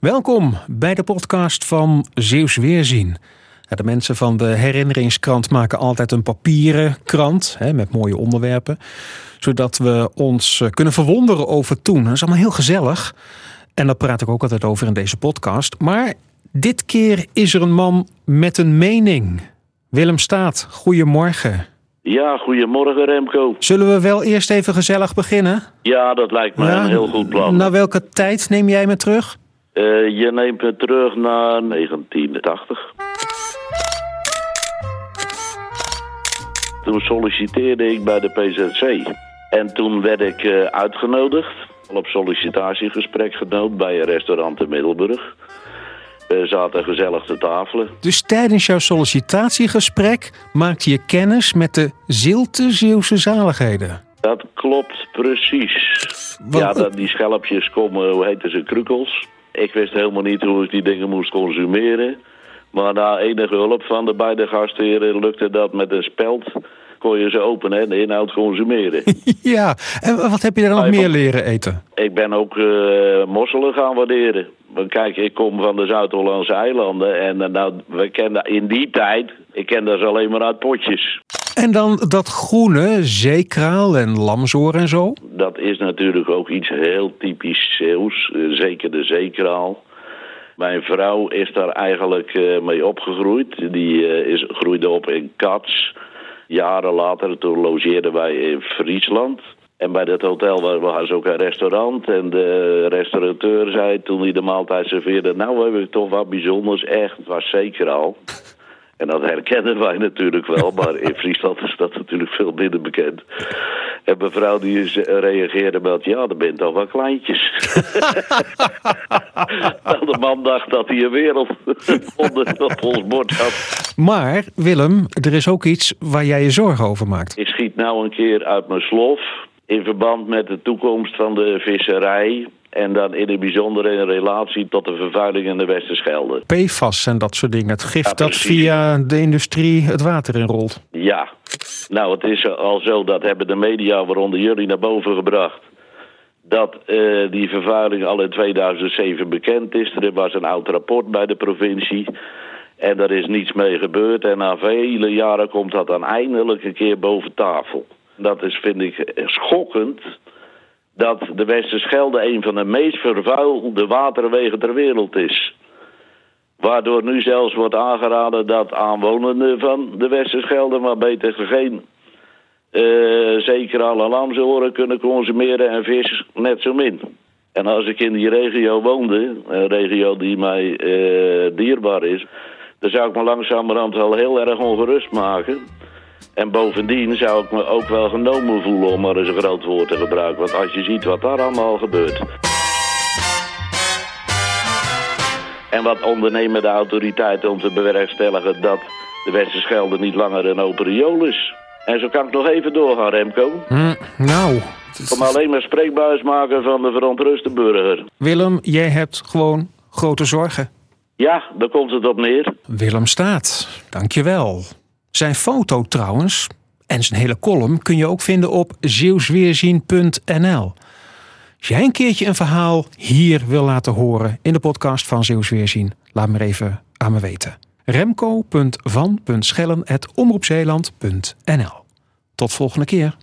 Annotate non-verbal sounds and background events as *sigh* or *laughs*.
Welkom bij de podcast van Zeeuws Weerzien. De mensen van de herinneringskrant maken altijd een papieren krant hè, met mooie onderwerpen. Zodat we ons eh, kunnen verwonderen over toen. Dat is allemaal heel gezellig. En daar praat ik ook altijd over in deze podcast. Maar dit keer is er een man met een mening. Willem Staat, goedemorgen. Ja, goedemorgen Remco. Zullen we wel eerst even gezellig beginnen? Ja, dat lijkt me Ja, een heel goed plan. Naar welke tijd neem jij me terug? Eh, je neemt me terug naar 1980. Toen solliciteerde ik bij de PZC. En toen werd ik eh, uitgenodigd, op sollicitatiegesprek genood bij een restaurant in Middelburg. We zaten gezellig te tafelen. Dus tijdens jouw sollicitatiegesprek maakte je kennis met de zilte Zeeuwse zaligheden. Dat klopt precies. Ja, dat, die schelpjes komen, hoe heten ze, krukels. Ik wist helemaal niet hoe ik die dingen moest consumeren. Maar na enige hulp van de beide gastheren lukte dat met een speld. Kon je ze openen en de inhoud consumeren. *laughs* Ja, en wat heb je er nog Ah, meer leren eten? ik ben ook eh, mosselen gaan waarderen. Want Kijk, ik kom van de Zuid-Hollandse eilanden. En eh, nou, we kenden in die tijd, ik kende ze alleen maar uit potjes. En dan dat groene, zeekraal en lamsoor en zo. Dat is natuurlijk ook iets heel typisch Zeeuws, eh, zeker de zeekraal. Mijn vrouw is daar eigenlijk eh, mee opgegroeid. Die eh, is, groeide op in Cats. Jaren later, toen logeerden wij in Friesland. En bij dat hotel wa- was ook een restaurant. En de restaurateur zei toen hij de maaltijd serveerde... nou heb ik toch wat bijzonders, echt, het was zeker. En dat herkennen wij natuurlijk wel, maar in *laughs* Friesland is dat natuurlijk veel minder bekend. En mevrouw die is- reageerde met, ja, er bent toch wel kleintjes. nou, *laughs* *laughs* de man dacht dat hij een wereld onder op ons bord had. Maar Willem, er is ook iets waar jij je zorgen over maakt. Ik schiet nou een keer uit mijn slof in verband met de toekomst van de visserij... en dan in het bijzonder in relatie tot de vervuiling in de Westerschelde. PFAS en dat soort dingen. Het gif Ja, dat via de industrie het water inrolt. Ja, nou het is al zo, dat hebben de media, waaronder jullie, naar boven gebracht. Dat eh, die vervuiling al in 2007 bekend is. Er was een oud rapport bij de provincie. En daar is niets mee gebeurd. En na vele jaren komt dat dan eindelijk een keer boven tafel. Dat is, vind ik, schokkend. Dat de Westerschelde een van de meest vervuilde waterwegen ter wereld is. Waardoor nu zelfs wordt aangeraden dat aanwonenden van de Westerschelde, maar beter geen eh zeker alle lamsoren kunnen consumeren en vis net zo min. En als ik in die regio woonde, een regio die mij eh, dierbaar is, dan zou ik me langzamerhand wel heel erg ongerust maken. En bovendien zou ik me ook wel genomen voelen om maar eens een groot woord te gebruiken. Want als je ziet wat daar allemaal gebeurt. En wat ondernemen de autoriteiten om te bewerkstelligen dat de Westerschelde niet langer een open riool is. En zo kan ik nog even doorgaan, Remco. Hm, nou, is- Om alleen maar spreekbuis maken van de verontruste burger. Willem, jij hebt gewoon grote zorgen. Ja, daar komt het op neer. Willem staat, dankjewel. Zijn foto trouwens, en zijn hele column, kun je ook vinden op zeeuwsweerzien.nl. Als jij een keertje een verhaal hier wil laten horen in de podcast van Zeeuws Weerzien, laat me even aan me weten. remco.van.schellen.omroepzeeland.nl Tot volgende keer.